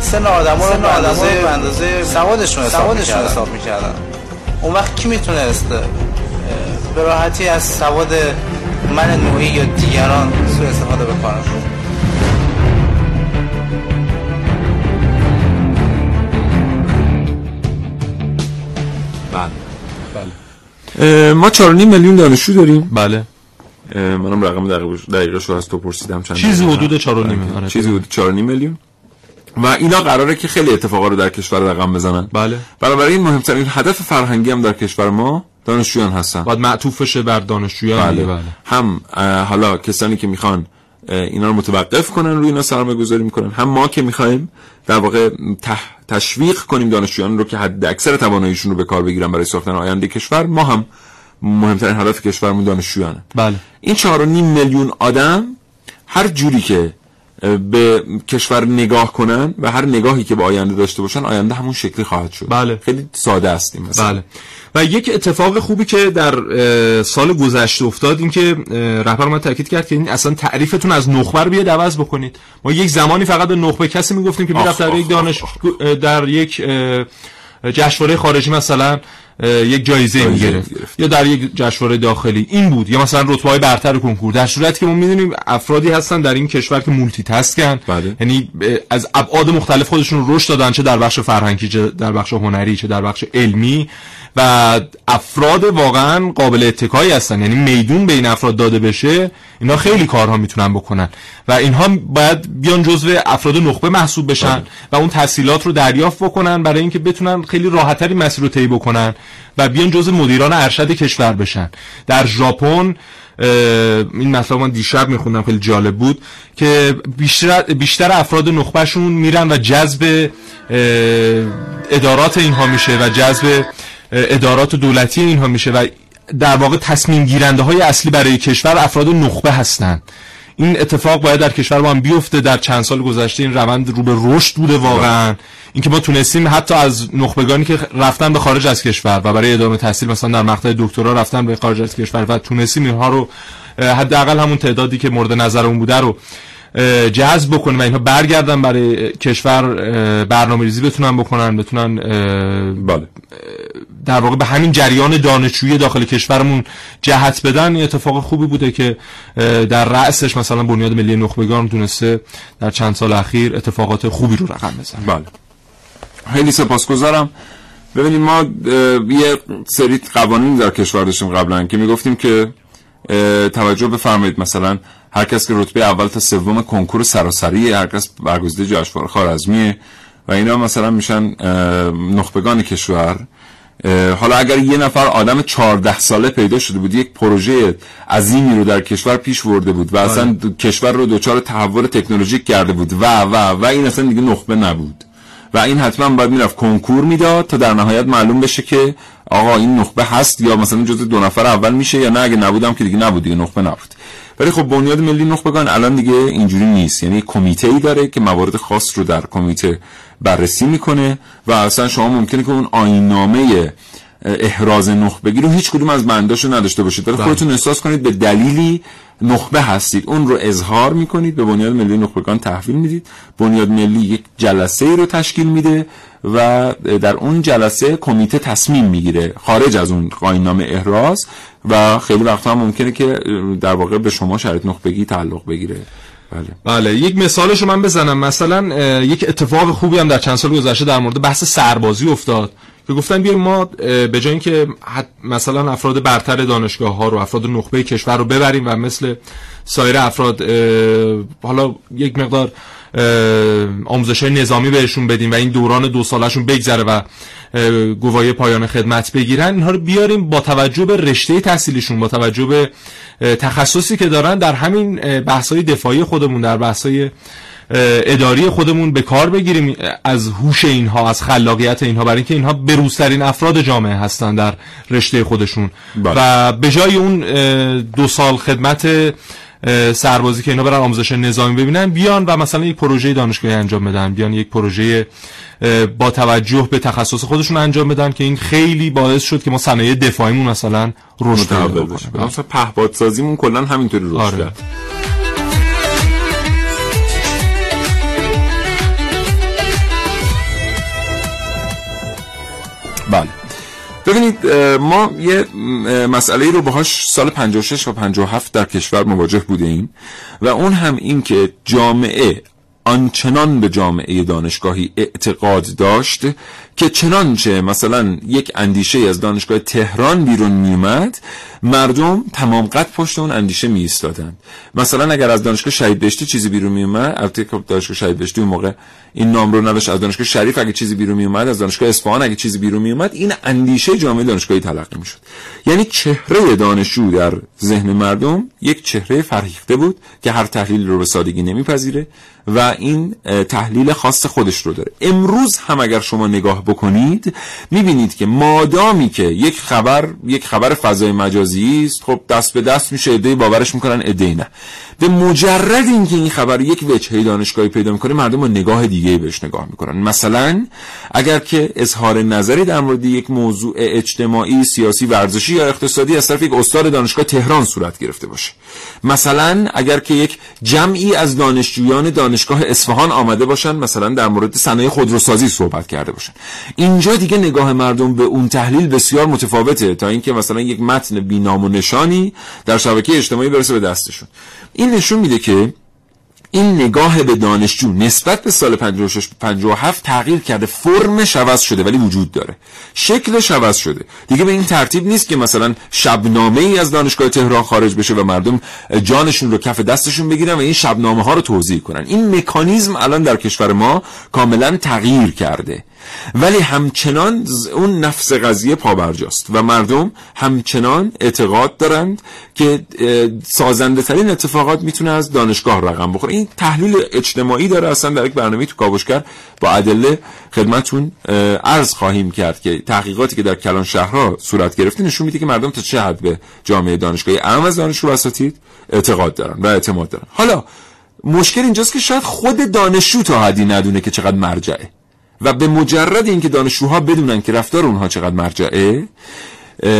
سن آدم رو به اندازه, اندازه سوادشون حساب, حساب می‌کردن. اون وقت کی می‌تونست به راحتی از سواد من نوعی یا دیگران سو استفاده بکنه؟ بله. ما 4.5 میلیون دانشجو داریم. بله. منم رقم دقیقش رو از تو پرسیدم چند چیزی حدود 4.5 میلیون. چیزی حدود 4.5 میلیون. و اینا قراره که خیلی اتفاقا رو در کشور رقم بزنن. بله. بنابراین مهمترین هدف فرهنگی هم در کشور ما دانشجویان هستن. باید معطوف بشه بر دانشجویان. بله. بله. هم حالا کسانی که می‌خوان اینا رو متوقف کنن روی اینا سرمایه گذاری می‌کنن. هم ما که می‌خوایم در واقع تح... تشویق کنیم دانشجویان رو که حد اکثر تواناییشون رو به کار بگیرن برای ساختن آینده کشور ما هم مهمترین هدف کشورمون دانشجویانه. بله. این 4.5 میلیون آدم هر جوری که به کشور نگاه کنن و هر نگاهی که به آینده داشته باشن آینده همون شکلی خواهد شد. بله. خیلی ساده است این مثلا بله. و یک اتفاق خوبی که در سال گذشته افتاد این که رهبر من تاکید کرد که این اصلا تعریفتون از نخبه رو بیاد عوض بکنید. ما یک زمانی فقط به نخبه کسی می‌گفتیم که می‌رفت در یک دانش در یک جشنواره خارجی مثلا یک جایزه می‌گرفت. یا در یک جشنواره داخلی. این بود. یا مثلا رتبه های برتر کنکور. در صورتی که ما می‌دونیم افرادی هستن در این کشور که مولتی تاسکن بله. یعنی از ابعاد مختلف خودشون رشد دادن چه در بخش فرهنگی چه در بخش هنری چه در بخش علمی. و افراد واقعا قابل اتکایی هستن. یعنی میدون به این افراد داده بشه اینا خیلی کارها می‌تونن بکنن. و اینها باید بیان جزو افراد نخبه محسوب بشن و اون تحصیلات رو دریافت بکنن برای اینکه بتونن خیلی راحتتری مسیر رو طی بکنن و بیان جزو مدیران ارشد کشور بشن. در ژاپن این مطلب من دیشب میخوندم خیلی جالب بود که بیشتر, بیشتر افراد نخبهشون میرن و جذب ادارات اینها میشه و جذب ادارات دولتی اینها میشه و در واقع تصمیم گیرنده های اصلی برای کشور افراد نخبه هستند این اتفاق باید در کشور ما هم بیفته. در چند سال گذشته این روند رو به رشد بوده واقعا. اینکه ما تونستیم حتی از نخبگانی که رفتن به خارج از کشور و برای ادامه تحصیل مثلا در مقطع دکترا رفتن به خارج از کشور و تونستیم اینها رو حداقل همون تعدادی که مورد نظرمون بوده رو جذب بکنیم و اینها برگردن برای کشور برنامه ریزی بتونن بکنن بتونن بله. در واقع به همین جریان دانشجویی داخل کشورمون جهت بدن. این اتفاق خوبی بوده که در رأسش مثلا بنیاد ملی نخبگان تونسته در چند سال اخیر اتفاقات خوبی رو رقم بزنه. بله. خیلی سپاسگزارم. ببینید ما یه سری قوانین در کشور داشتیم قبلا که می‌گفتیم که توجه بفرمایید. مثلا هر کس که رتبه اول تا سوم کنکور سراسری هر کس برگزیده جشنواره خارزمیه و اینا مثلا میشن نخبگان کشور. حالا اگر یه نفر آدم 14 ساله پیدا شده بود یک پروژه عظیمی رو در کشور پیش برده بود و اصلا کشور رو دچار تحول تکنولوژیک کرده بود. و و و این اصلا دیگه نخبه نبود. و این حتما باید می‌رفت کنکور می‌داد تا در نهایت معلوم بشه که آقا این نخبه هست یا مثلا جزء دو نفر اول میشه یا نه. اگه نبودم که دیگه نبود دیگه نخبه نبود. ولی خب بنیاد ملی نخبگان الان دیگه اینجوری نیست. یعنی کمیته ای داره که موارد خاص رو در کمیته بررسی می‌کنه و اصلا شما ممکنه که اون آینامه احراز نخبگی رو هیچ کدوم از بنداشو نداشته باشید. ولی خودتون احساس کنید به دلیلی نخبه هستید. اون رو اظهار می‌کنید به بنیاد ملی نخبگان تحویل می‌دید. بنیاد ملی یک جلسه ای رو تشکیل میده. و در اون جلسه کمیته تصمیم می‌گیره خارج از اون قاینامه احراز و خیلی وقتا هم ممکنه که در واقع به شما شرط نخبگی تعلق بگیره. بله. بله یک مثالشو من بزنم. مثلا یک اتفاق خوبی هم در چند سال گذشته در مورد بحث سربازی افتاد. که گفتن بیایم ما به جای اینکه مثلا افراد برتر دانشگاه ها رو افراد نخبه کشور رو ببریم و مثل سایر افراد حالا یک مقدار آموزش های نظامی بهشون بدیم و این دوران دو سالشون بگذره و گواهی پایان خدمت بگیرن اینها رو بیاریم با توجه به رشته تحصیلیشون با توجه به تخصصی که دارن در همین بحث های دفاعی خودمون در بحث های اداری خودمون به کار بگیریم از هوش اینها از خلاقیت اینها برای اینکه اینها بروزترین افراد جامعه هستن در رشته خودشون بله. و به جای اون دو سال خدمت سربازی که اینا برن آموزش نظامی ببینن بیان و مثلا یک پروژه دانشگاهی انجام بدن. بیان یک پروژه با توجه به تخصص خودشون انجام بدن که این خیلی باعث شد که ما صنایع دفاعیمون مثلا رشد پیدا کنه مثلا پهپادسازیمون کلا همینطوری رشد آره. کرد. بله. ببینید ما یه مسئله رو باهاش سال 56 و 57 در کشور مواجه بوده ایم و اون هم این که جامعه آنچنان به جامعه دانشگاهی اعتقاد داشت که چنانچه مثلا یک اندیشه از دانشگاه تهران بیرون میومد مردم تمام قد پشت اون اندیشه می ایستادن مثلا اگر از دانشگاه شهید بهشتی چیزی بیرون می اومد البته دانشگاه شهید بهشتی اون موقع این نام رو نداشت از دانشگاه شریف اگه چیزی بیرون می اومد از دانشگاه اصفهان اگه چیزی بیرون می اومد این اندیشه جامعه دانشگاهی تلقی می شد یعنی چهره دانشجو در ذهن مردم یک چهره فرهیخته بود که هر تحلیل رو به سادگی نمیپذیره و این تحلیل خاص خودش رو داره. امروز هم اگر شما نگاه بکنید می‌بینید که مادامی که یک خبر یک خبر فضای مجازی است خب دست به دست میشه ایده باورش می‌کنن ایده نه. به مجرد اینکه این خبر یک وجهه دانشگاهی پیدا می‌کنه مردم با نگاه دیگه بهش نگاه می‌کنن. مثلا اگر که اظهار نظری در مورد یک موضوع اجتماعی سیاسی ورزشی یا اقتصادی از طرف یک استاد دانشگاه تهران صورت گرفته باشه. مثلا اگر که یک جمعی از دانشجویان دانشگاه اصفهان آمده باشن مثلا در مورد صنایع خودروسازی صحبت کرده باشن. اینجا دیگه نگاه مردم به اون تحلیل بسیار متفاوته تا اینکه مثلا یک متن بینام و نشانی در شبکه اجتماعی برسه به دستشون. این نشون میده که این نگاه به دانشجو نسبت به سال 56 57 تغییر کرده. فرمش عوض شده ولی وجود داره. شکلش عوض شده. دیگه به این ترتیب نیست که مثلا شبنامه ای از دانشگاه تهران خارج بشه و مردم جانشون رو کف دستشون بگیرن و این شبنامه ها رو توضیح کنن. این مکانیزم الان در کشور ما کاملا تغییر کرده. ولی همچنان اون نفس قضیه پابرجاست و مردم همچنان اعتقاد دارند که سازنده ترین اتفاقات می‌تونه از دانشگاه رقم بخوره. این تحلیل اجتماعی داره اصلا در یک برنامه تو کاوشگر با ادله خدمتون عرض خواهیم کرد که تحقیقاتی که در کلان شهرها صورت گرفته نشون میده که مردم تا چه حد به جامعه دانشگاهی اهم از دانشجو اساتید اعتقاد دارن و اعتماد دارن. حالا مشکل اینجاست که شاید خود دانشجو تا حدی ندونه که چقدر مرجعه و به مجرد اینکه دانشجوها بدونن که رفتار اونها چقدر مرجعه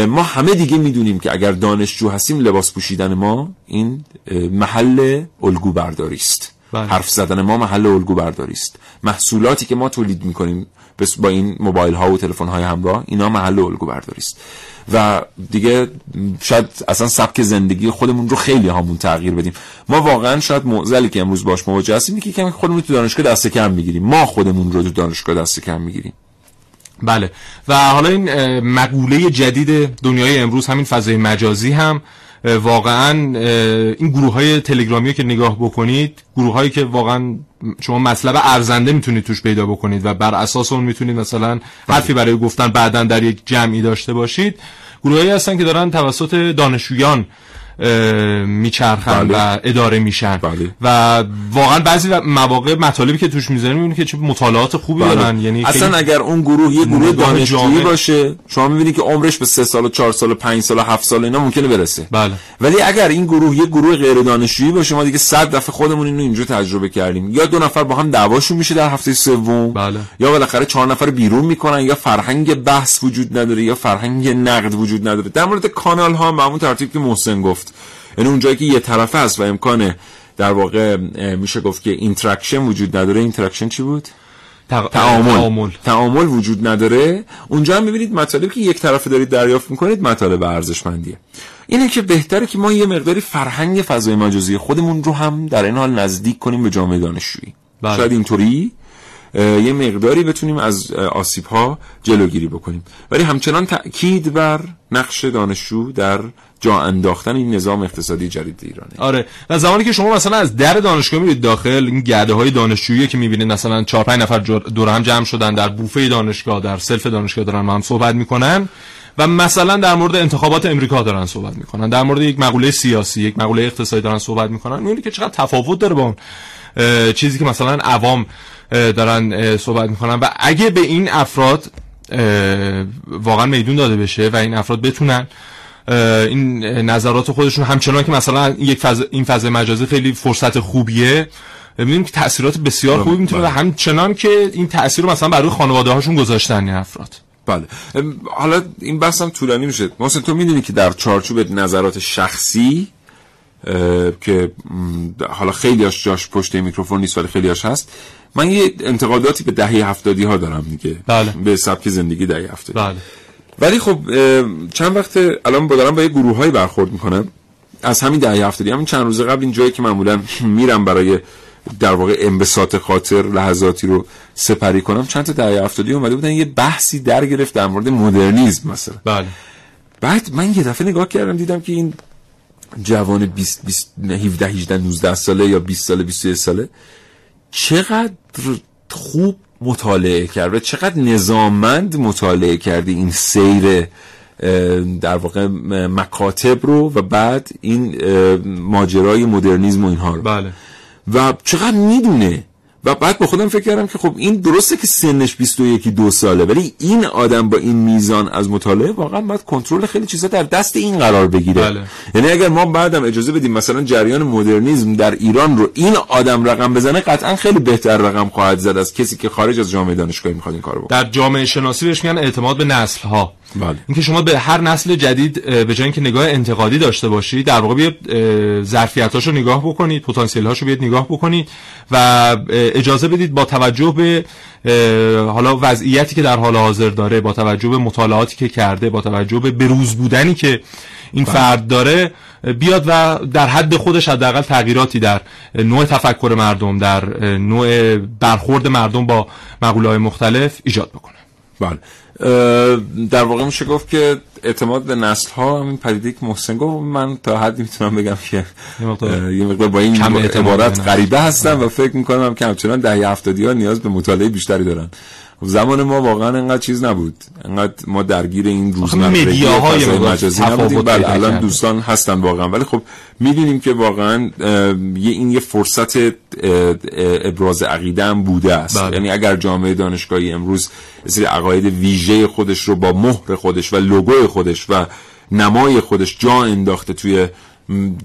ما همه دیگه می‌دونیم که اگر دانشجو هستیم لباس پوشیدن ما این محل الگو برداری است. بله. حرف زدن ما محل الگو برداری است. محصولاتی که ما تولید می‌کنیم با این موبایل ها و تلفن های همراه اینا محل الگو برداری است. و دیگه شاید اصلا سبک زندگی خودمون رو خیلی هامون تغییر بدیم. ما واقعا شاید معضلی که امروز باش مواجه هستیم که کمی خودمون تو دانشگاه دست کم می‌گیریم. ما خودمون رو تو دانشگاه دست کم می‌گیریم. بله. و حالا این مقوله جدید دنیای امروز همین فضای مجازی هم واقعا این گروه های تلگرامی که نگاه بکنید گروه هایی که واقعا شما مطلب ارزنده می‌تونید توش پیدا بکنید و بر اساس اون می‌تونید مثلا حرفی برای گفتن بعدا در یک جمعی داشته باشید. گروهایی هستن که دارن توسط دانشجویان میچرخن بله. و اداره میشن بله. و واقعا بعضی مواقع مطالبی که توش می‌ذاریم می‌بینید که چه مطالعات خوبی بله. دارن یعنی اصلا اگر اون گروه یه گروه دانشجویی باشه شما می‌بینید که عمرش به سه سال و چهار سال و پنج سال و هفت سال اینا ممکنه برسه بله. ولی اگر این گروه یه گروه غیر دانشجویی باشه ما دیگه صد دفعه خودمون اینو اینجا تجربه کردیم یا دو نفر با هم دعواشون میشه در هفته سوم بله. یا بالاخره چهار نفر بیرون می‌کنن یا فرهنگ بحث وجود نداره یا فرهنگ نقد وجود نداره در مورد کانال ها معمول ترتیب که محسن گفت یعنی اونجایی که یه طرفه است و امکان در واقع میشه گفت که interaction وجود نداره. interaction چی بود؟ تعامل. تعامل. وجود نداره. اونجا هم می‌بینید مطالبی که یک طرفه دارید دریافت می‌کنید مطالب ارزشمندیه. اینه که بهتره که ما یه مقداری فرهنگ فضای مجازی خودمون رو هم در این حال نزدیک کنیم به جامعه دانشجویی. بله. شاید اینطوری یه مقداری بتونیم از آسیب ها جلوگیری بکنیم. ولی همچنان تأکید بر نقش دانشجو در جا انداختن این نظام اقتصادی جدید ایرانه. آره. و زمانی که شما مثلا از در دانشگاه میرید داخل این گرده های دانشجویی که می‌بینید مثلا 4 5 نفر دور هم جمع شدن در بوفه دانشگاه در سلف دانشگاه دارن با هم صحبت می‌کنن و مثلا در مورد انتخابات امریکا دارن صحبت می‌کنن. در مورد یک مقوله سیاسی یک مقوله اقتصادی دارن صحبت می‌کنن. می‌بینید که چقدر تفاوت داره با اون چیزی که مثلا عوام دارن صحبت می‌کنن. و اگه به این افراد واقعا میدون داده بشه و این افراد بتونن این نظرات خودشون همچنان که مثلا یک فضا این فضای مجازی خیلی فرصت خوبیه. ببینیم که تاثیرات بسیار خوبی می‌تونه بله. همچنان که این تاثیر رو مثلا برای خانواده هاشون گذاشتن این افراد. بله. حالا این بحث هم طولانی میشه. مثلا تو می‌دونی که در چارچوب نظرات شخصی که حالا خیلی جاش پشت میکروفون نیست ولی خیلی هست. من یه انتقاداتی به دهه هفتادی ها دارم دیگه. بله. به سبک زندگی دهه هفتادی بله. ولی خب چند وقت الان با دارم با یه گروه های برخورد می‌کنم. از همین دهه هفتادی همین چند روز قبل این جایی که معمولا [laughs] میرم برای در واقع انبساط خاطر لحظاتی رو سپری کنم چند تا دهه هفتادی اومده بودن یه بحثی در گرفت در مورد مدرنیسم مثلا. بله. بعد من یه دفعه نگاه کردم دیدم که این جوان 20 20 17 18 19 ساله یا 20 ساله 21 ساله چقدر خوب مطالعه کرد و چقدر نظاممند مطالعه کرده این سیر در واقع مکاتب رو و بعد این ماجرای مدرنیزم و اینها رو. بله. و چقدر می‌دونه و بعد با خودم فکر کردم که خب این درسته که سنش 21 دو ساله ولی این آدم با این میزان از مطالعه واقعا باید کنترل خیلی چیزا در دست این قرار بگیره. بله. یعنی اگر ما بعدم اجازه بدیم مثلا جریان مدرنیزم در ایران رو این آدم رقم بزنه قطعا خیلی بهتر رقم خواهد زد از کسی که خارج از جامعه دانشگاهی می‌خواد این کارو بکنه. در جامعه شناسی بهش میگن اعتماد به نسل ها بله. اینکه شما به هر نسل جدید به جای اینکه نگاه انتقادی داشته باشید در واقع بیاید ظرفیتاشو نگاه بکنید پتانسیل هاشو بیاید نگاه بکنید و اجازه بدید با توجه به حالا وضعیتی که در حال حاضر داره با توجه به مطالعاتی که کرده با توجه به بروز بودنی که این بله. فرد داره بیاد و در حد خودش حداقل تغییراتی در نوع تفکر مردم در نوع برخورد مردم با مقوله های مختلف ایجاد بکنه بله در واقع میشه گفت که اعتماد به نسل ها همین پدیده که محسن گفت من تا حدی می‌تونم بگم که یه مقدار با این عبارت. غریبه هستم و فکر می‌کنم که همچنان دهه هفتادی ها نیاز به مطالعه بیشتری دارن زمان ما واقعا انقدر چیز نبود. انقدر ما درگیر این روزمرگی مدار مجازی نبودیم. بله الان. دوستان هستن واقعا. ولی خب می‌دونیم که واقعا یه این یه فرصت ابراز عقیده هم بوده است. بله. یعنی اگر جامعه دانشگاهی امروز سری عقاید ویژه خودش رو با مهر خودش و لوگوی خودش و نمای خودش جا انداخته توی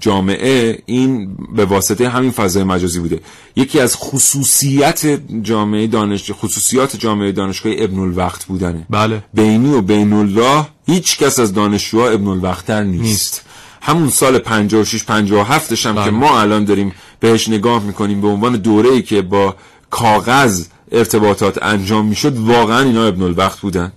جامعه این به واسطه همین فضای مجازی بوده. یکی از خصوصیت جامعه دانش خصوصیات جامعه دانشگاهی ابن الوقت بودنه. بله. بینی و بین الله هیچ کس از دانشجوها ابن الوقتر نیست, نیست. همون سال 56 57 هم بله. که ما الان داریم بهش نگاه می‌کنیم به عنوان دوره‌ای که با کاغذ ارتباطات انجام می‌شد واقعا اینا ابن الوقت بودن.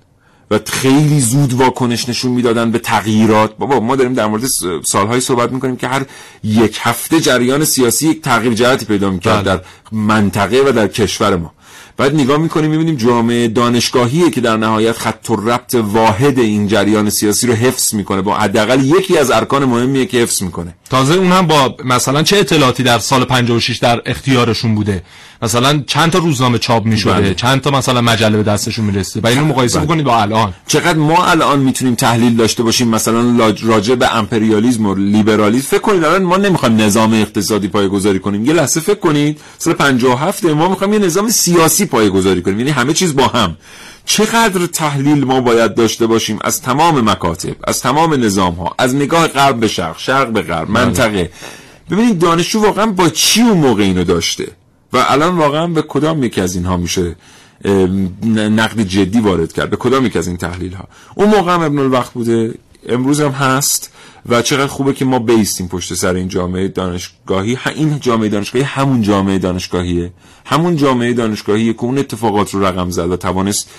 و خیلی زود واکنش نشون می‌دادن به تغییرات بابا ما داریم در مورد س- سالهایی صحبت می‌کنیم که هر یک هفته جریان سیاسی یک تغییر جهتی پیدا می‌کرد بله. در منطقه و در کشور ما بعد نگاه می‌کنیم می‌بینیم جامعه دانشگاهیه که در نهایت خط و ربط واحد این جریان سیاسی رو حفظ می‌کنه. با حداقل یکی از ارکان مهمیه که حفظ می‌کنه. تازه اون هم با مثلا چه اطلاعاتی در سال 56 در اختیارشون بوده؟ مثلا چند تا روزنامه چاپ می شده بله. چند تا مثلا مجله به دستشون می‌رسه و اینو مقایسه بله. بکنید با الان. چقدر ما الان می‌تونیم تحلیل داشته باشیم مثلا راجع به امپریالیسم و لیبرالیسم فکر کنید الان ما نمی‌خوایم نظام اقتصادی پایه‌گذاری کنیم. یه لحظه فکر کنید سال 57 ما می‌خوایم یه نظام سیاسی پایه‌گذاری کنیم. یعنی همه چیز با هم. چقدر تحلیل ما باید داشته باشیم از تمام مکاتب از تمام نظام ها از نگاه غرب به شرق شرق به غرب منطقه. ببینید دانشجو واقعا با چی اون موقع اینو داشته؟ و الان واقعا به کدام یکی از اینها میشه نقد جدی وارد کرد؟ به کدام یک از این تحلیل ها اون موقع هم ابن الوقت بوده امروز هم هست و چقدر خوبه که ما بیستیم پشت سر این جامعه دانشگاهی. این جامعه دانشگاهی همون جامعه دانشگاهیه. همون جامعه دانشگاهیه که اون اتفاقات رو رقم زد و توانست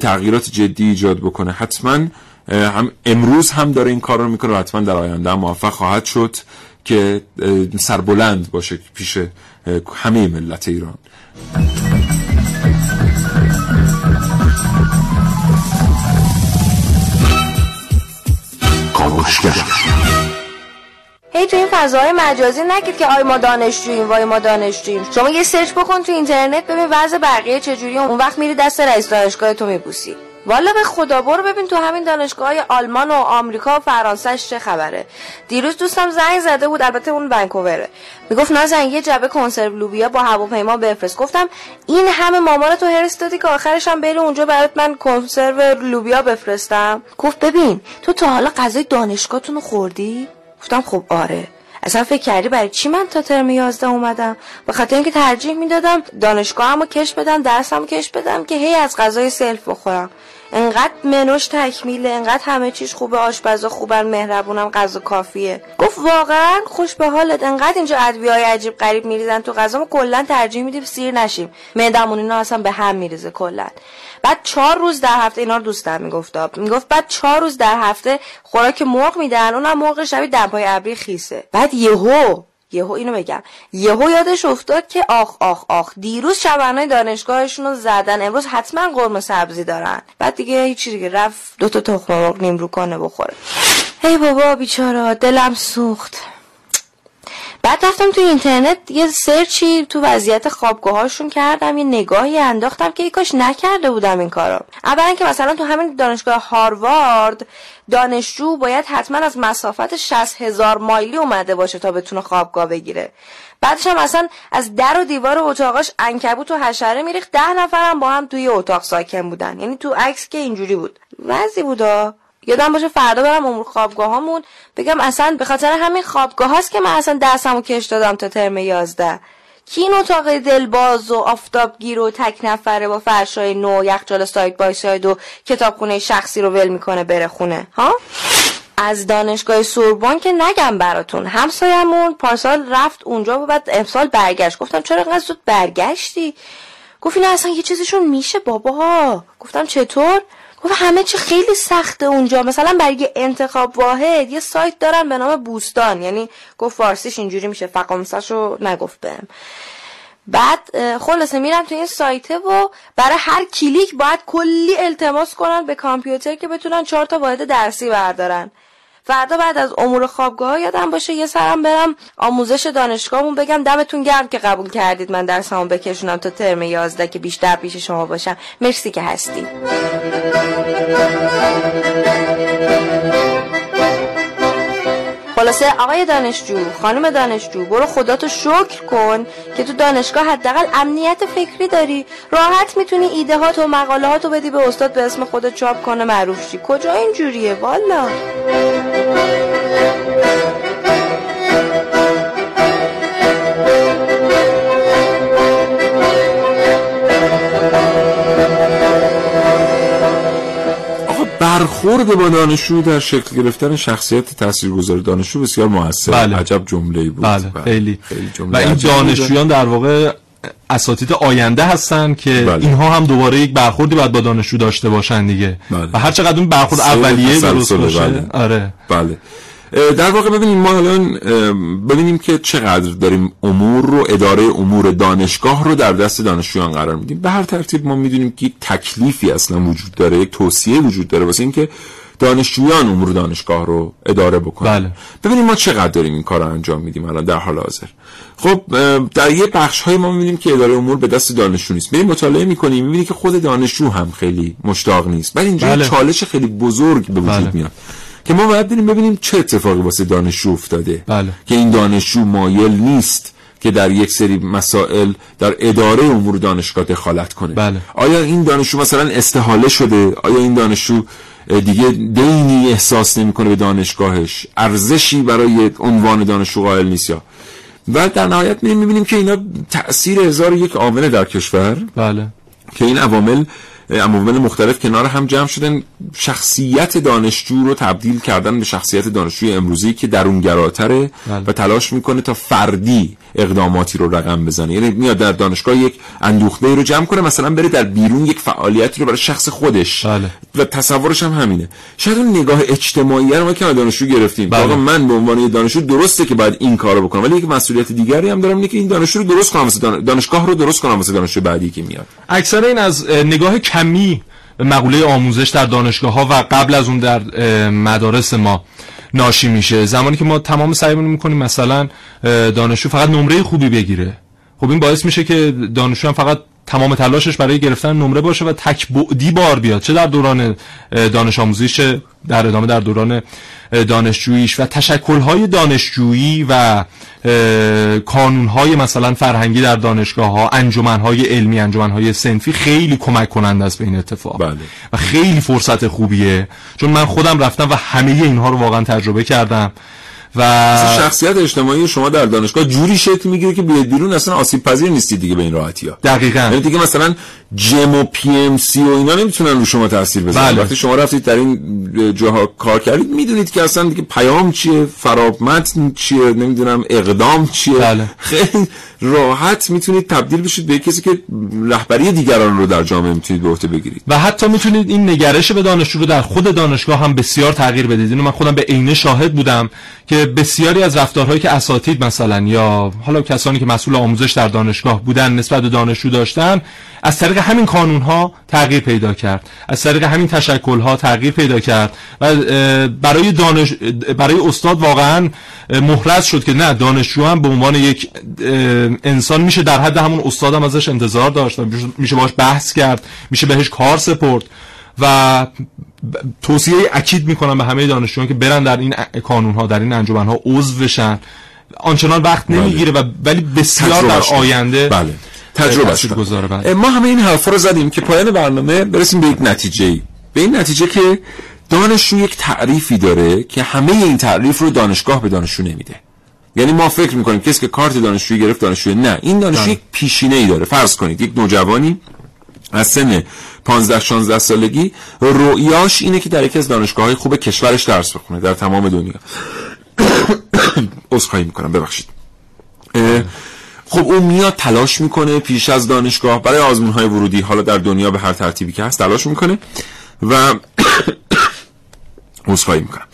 تغییرات جدی ایجاد بکنه. حتما هم امروز هم داره این کار رو می‌کنه و حتما در آینده موفق خواهد شد که سربلند باشه پیش همه ملت ایران. هی تو این فضاهای مجازی نگید که آی ما دانشجوییم وای ما دانشجوییم. شما یه سرچ بکن تو اینترنت ببین وضع بقیه چجوریه. اون وقت میری دست رئیس دانشگاه تو میبوسی. والا به خدا برو ببین تو همین دانشگاه های آلمان و آمریکا و فرانسهش چه خبره. دیروز دوستم زنگ زده بود البته اون ونکووره. می‌گفت نازن یه جبه کنسرو لوبیا با هواپیما بفرست. گفتم این همه مامان تو هرس دادی که آخرش هم بری اونجا برات من کنسرو لوبیا بفرستم. گفت ببین تو تا حالا غذای دانشگاهتون رو خوردی؟ گفتم خب آره. اصلا فکر کردی برای چی من تا ترم 11 اومدم؟ به خاطر اینکه ترجیح می‌دادم دانشگاهمو کش بدم درسمو کش بدم که هی از غذای سلف بخورم. انقدر منوش تکمیله انقدر همه چیز خوبه آشپزا خوبن مهربونم غذا کافیه. گفت واقعا خوش به حالت انقدر اینجا ادویه های عجیب غریب میریزن تو غذا ما کلا ترجیح میدیم سیر نشیم. معدمون اینا اصلا به هم میریزه کلا. بعد چهار روز در هفته اینا رو دوستم می‌گفت می‌گفت بعد چهار روز در هفته خوراک مرغ میدن اونم مرغ شبیه دمپای ابری خیسه. بعد یهو یهو اینو بگم. یهو یادش افتاد که آخ آخ آخ دیروز شبانه دانشگاهشون رو زدن. امروز حتما قرمه سبزی دارن. بعد دیگه هیچی دیگه. رفت دو تا تخم مرغ نیم رو کنه بخوره. ای بابا بیچاره دلم سوخت. بعد رفتم تو اینترنت یه سرچی تو وضعیت خوابگاهاشون کردم یه نگاهی انداختم که کاش نکرده بودم این کارو. اولا که مثلا تو همین دانشگاه هاروارد دانشجو باید حتما از مسافت 60 هزار مایلی اومده باشه تا بتونه خوابگاه بگیره. بعدش هم اصلا از در و دیوار اتاقاش انکبوت و حشره میریخت. ده نفرم با هم توی اتاق ساکن بودن. یعنی تو عکس که اینجوری بود. وضعی بودا یادم باشه فردا برم امور خوابگاه هامون بگم اصلا به خاطر همین خوابگاه هاست که من اصلا دستمو کش دادم تا ترم یازده. کی این اتاق دلباز و آفتابگیر و تک نفره با فرشای نو یخچال سایت بای ساید و کتابخونه شخصی رو ول می‌کنه بره خونه؟ ها؟ از دانشگاه سوربن که نگم براتون. همسایمون پارسال رفت اونجا و بعد امسال برگشت. گفتم چرا اینقدر زود برگشتی؟ گفت اینا اصلا یه چیزشون میشه بابا. گفتم چطور؟ گفت همه چی خیلی سخته اونجا. مثلا برای انتخاب واحد یه سایت دارن به نام بوستان. یعنی گفت فارسیش اینجوری میشه. فقامسش نگفت بهم. بعد خلاصه میرم تو این سایته و برای هر کلیک باید کلی التماس کنن به کامپیوتر که بتونن چهار تا واحد درسی بردارن. فردا بعد از امور خوابگاه یادم باشه یه سرم برم آموزش دانشگاهمون بگم دمتون گرم که قبول کردید من درسمو بکشونم تا ترم 11 که بیشتر پیش شما باشم. مرسی که هستی خلاصه آقای دانشجو خانم دانشجو برو خداتو شکر کن که تو دانشگاه حداقل امنیت فکری داری. راحت می‌تونی ایده هات و مقاله هاتو بدی به استاد به اسم خودت چاپ کنه معروف شی. کجا اینجوریه والا برخورد با دانشجو در شکل گرفتن شخصیت تاثیرگذار دانشجو بسیار موثر. بله. عجب جمله بود. بله خیلی, خیلی و این دانشجویان در واقع اساتید آینده هستن که بله. اینها هم دوباره یک برخوردی باید با دانشجو داشته باشن دیگه. بله. و هر چقدر اون برخورد اولیه درست باشه. بله. آره. بله. در واقع ببینیم ما الان ببینیم که چقدر داریم امور رو اداره امور دانشگاه رو در دست دانشجویان قرار میدیم به هر ترتیب ما می‌دونیم که یک تکلیفی اصلا وجود داره یک توصیه وجود داره واسه اینکه دانشجویان امور دانشگاه رو اداره بکنن بله. ببینیم ما چقدر داریم این کار رو انجام میدیم الان در حال حاضر خب در یه بخش های ما می‌بینیم که اداره امور به دست دانشجو نیست میریم مطالعه می‌کنیم می‌بینیم که خود دانشجو هم خیلی مشتاق نیست ولی اینجا بله. چالش خیلی بزرگ به وجود بله. میاد که ما باید بریم ببینیم چه اتفاقی واسه دانشجو افتاده. بله. که این دانشجو مایل نیست که در یک سری مسائل در اداره امور دانشگاه دخالت کنه. بله. آیا این دانشجو مثلا استحاله شده؟ آیا این دانشجو دیگه دینی احساس نمی‌کنه به دانشگاهش؟ ارزشی برای عنوان دانشجو قائل نیست یا؟ و در نهایت می‌بینیم که اینا تأثیر هزار یک عامل در کشور. بله. که این عوامل عوامل مختلف کنار هم جمع شدن شخصیت دانشجو رو تبدیل کردن به شخصیت دانشجوی امروزی که درونگراتره بله. و تلاش می‌کنه تا فردی اقداماتی رو رقم بزنه یعنی میاد در دانشگاه یک اندوخته رو جمع کنه مثلا بره در بیرون یک فعالیتی رو برای شخص خودش بله. و تصورش هم همینه شاید اون نگاه اجتماعی رو ما که دانشجو گرفتیم بله. من به عنوان دانشجو درسته که باید این کارو بکنم ولی یک مسئولیت دیگری هم دارم اینه که این دانشجو رو درست کنم. دانشگاه رو درست کنم واسه دانشجو بعدی که میاد اکثر این از نگاه کمی مقوله آموزش در دانشگاه ها و قبل از اون در مدارس ما ناشی میشه. زمانی که ما تمام سعیمون می‌کنیم مثلا دانشجو فقط نمره خوبی بگیره. خب این باعث میشه که دانشجو هم فقط تمام تلاشش برای گرفتن نمره باشه و تک بعدی بار بیاد. چه در دوران دانش آموزیش در ادامه در دوران دانشجوییش و تشکل‌های دانشجویی و کانون‌های مثلا فرهنگی در دانشگاه ها انجمن‌های علمی انجمن‌های سنفی خیلی کمک کننده است به این اتفاق. بله. و خیلی فرصت خوبیه. چون من خودم رفتم و همه اینها رو واقعا تجربه کردم. و شخصیت اجتماعی شما در دانشگاه جوری شکل می‌گیره که بیاد بیرون اصلا آسیب پذیر نیستی دیگه به این راحتی ها دقیقاً یعنی دیگه مثلا جم و پی ام سی و اینا نمی‌تونن رو شما تاثیر بذارن بله. وقتی شما رفتید در این جاها کار کردید می‌دونید که اصلا دیگه پیام چیه فرامتن چیه نمی‌دونم اقدام چیه بله. خیلی راحت می‌تونید تبدیل بشید به کسی که رهبری دیگران رو در جامعه می‌تونید به عهده بگیرید. و حتی می‌تونید این نگرش به دانشجو رو در خود دانشگاه هم بسیار تغییر بدید. اینو من خودم به عینه شاهد بودم که بسیاری از رفتارهایی که اساتید مثلا یا حالا کسانی که مسئول آموزش در دانشگاه بودن نسبت به دانشجو داشتن از طریق همین کانون ها تغییر پیدا کرد. از طریق همین تشکل ها تغییر پیدا کرد. و برای دانش برای استاد واقعا محرز شد که نه دانشجو هم به عنوان یک انسان میشه در حد همون استاد هم ازش انتظار داشت و میشه باش بحث کرد. میشه بهش کار سپرد. و توصیه اکید می‌کنم به همه دانشجویان که برن در این کانون ها در این انجمن ها عضو بشن. آنچنان وقت نمی‌گیره و ولی بسیار در آینده بله. تجربه گذاره. بله. ما همه این حرفا رو زدیم که پایان برنامه برسیم به یک نتیجه به این نتیجه که دانشجو یک تعریفی داره که همه این تعریف رو دانشگاه به دانشجو نمیده. یعنی ما فکر می‌کنیم کسی که کارت دانشجویی گرفت دانشجوی نه. این دانشجو یک پیشینه ای داره. فرض کنید یک نوجوانی از سن 15 16 سالگی رؤیاش اینه که در یکی از دانشگاه های خوب کشورش درس بخونه در تمام دنیا. [coughs] عذرخواهی می‌کنم ببخشید. خب اون میاد تلاش می‌کنه پیش از دانشگاه برای آزمون های ورودی حالا در دنیا به هر ترتیبی که هست تلاش می‌کنه و [coughs] عذرخواهی می‌کنم.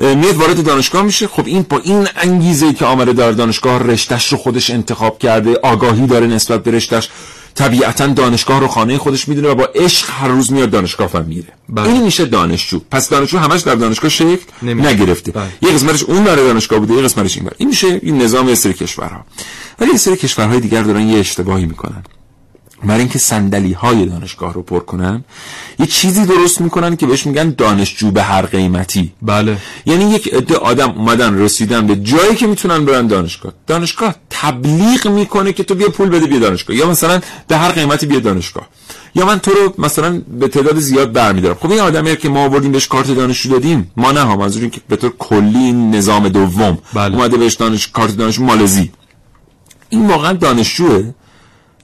میاد وارد دانشگاه میشه. خب این با این انگیزه که آمده در دانشگاه رشتش رو خودش انتخاب کرده آگاهی داره نسبت به رشتش طبیعتا دانشگاه رو خانه خودش می‌دونه و با عشق هر روز میاد دانشگاه و میره. بله. این میشه دانشجو. پس دانشجو همش در دانشگاه شکل نگرفته. بله. یه قسمتش اون داره دانشگاه بوده یه قسمتش این بره. این میشه این نظام سری کشورها. ولی سری کشورهای دیگر دارن یه اشتباهی می‌کنن. برای اینکه صندلی های دانشگاه رو پر کنن یه چیزی درست می‌کنن که بهش میگن دانشجو به هر قیمتی. بله. یعنی یک عده آدم اومدن رسیدن به جایی که می‌تونن برن دانشگاه. دانشگاه تبلیغ می‌کنه که تو بیا پول بده بیا دانشگاه. یا مثلا به هر قیمتی بیا دانشگاه. یا من تو رو مثلا به تعداد زیاد برمیدارم. خب این آدمی که ما آوردیم بهش کارت دانشجو دادیم. ما نه ها منظور این که به طور کلی نظام دوم بله. اومده بهش دانش کارت دانشجو مالزی این واقعا دانشجوه.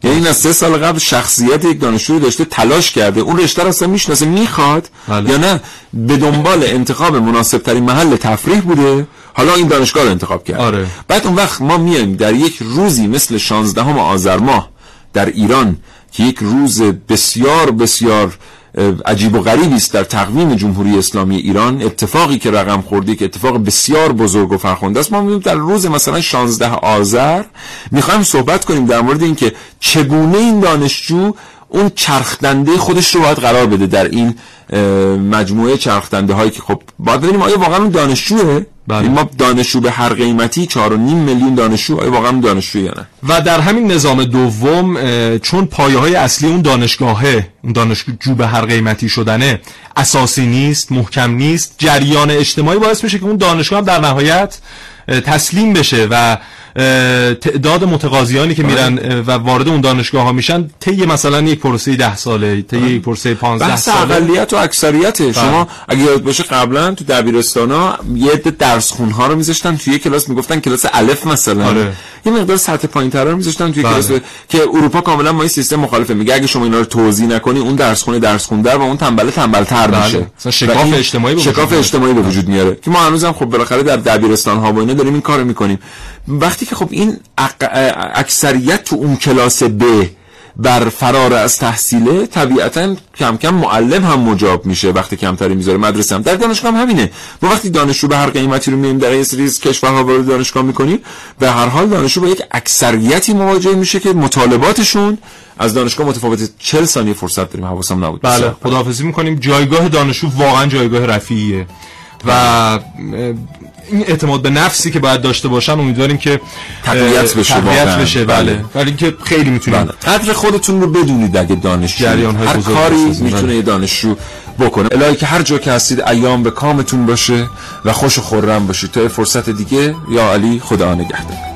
یعنی این از سه سال قبل شخصیت یک دانشجو داشته تلاش کرده اون رشته رو اصلا می‌شناسه می‌خواد بله. یا نه به دنبال انتخاب مناسب ترین محل تفریح بوده حالا این دانشگاه رو انتخاب کرد آره. بعد اون وقت ما میایم در یک روزی مثل 16 آذر ماه در ایران که یک روز بسیار بسیار عجیب و غریبی است. در تقویم جمهوری اسلامی ایران اتفاقی که رقم خورده که اتفاق بسیار بزرگ و فرخنده است. ما می‌بینیم در روز مثلا 16 آذر می‌خوایم صحبت کنیم در مورد اینکه چگونه این دانشجو اون چرخدنده خودش رو باید قرار بده در این مجموعه چرخدنده هایی که خب باید ببینیم آیا واقعا اون دانشجوه؟ بله. ما دانشجو به هر قیمتی 4.5 میلیون دانشجو آیا واقعا دانشجو یا نه و در همین نظام دوم چون پایه های اصلی اون دانشگاهه اون دانشجو به هر قیمتی شدنه اساسی نیست محکم نیست جریان اجتماعی باعث میشه که اون دانشگاه هم در نهایت تسلیم بشه و تعداد متقاضیانی که میرن آره. و وارد اون دانشگاه ها میشن طی مثلا یک پروسه 10 ساله طی آره. یک پروسه 15 ساله اقلیت و اکثریت بله. شما اگه یاد باشه قبلا تو دبیرستان ها یه عده درس خون ها رو میذاشتن توی کلاس می‌گفتن کلاس الف مثلا آره. یه مقدار سطح پایین‌تر رو میذاشتن توی بله. کلاس که اروپا کاملا ما این سیستم مخالفه میگه اگه شما اینا رو توضیح نکنی اون درس خونه درس خوندر و اون تنبل تنبل‌تر بله. میشه شکاف اجتماعی شکاف اجتماعی به وجود میاره که ما هنوزم خب بالاخره در دبیرستان ها و اینا داریم این کارو می‌کنیم. وقتی که خب این اکثریت تو اون کلاس ب بر فرار از تحصیله طبیعتا کم کم معلم هم مجاب میشه وقتی کمتری می‌ذاره. مدرسه هم در دانشگاه هم همینه. ما وقتی دانشجو به هر قیمتی رو مییم در یه سری کشورها وارد دانشگاه می‌کنیم به هر حال دانشجو با یک اکثریتی مواجه میشه که مطالباتشون از دانشگاه متفاوت. 40 ثانیه فرصت داریم. حواسم نبود. بله. خداحافظی می‌کنیم. جایگاه دانشجو واقعا جایگاه رفیعیه. و این اعتماد به نفسی که باید داشته باشن امیدواریم که تقویت بشه تقویت بشه. بله. ولی اینکه خیلی می‌تونیم بله. قدر خودتون رو بدونید اگه دانشجو هر کاری می‌تونه یه دانشجو بکنه. الهی که هر جا که هستید ایام به کامتون باشه و خوش و خورم باشید. تا فرصت دیگه یا علی خدا نگهدار.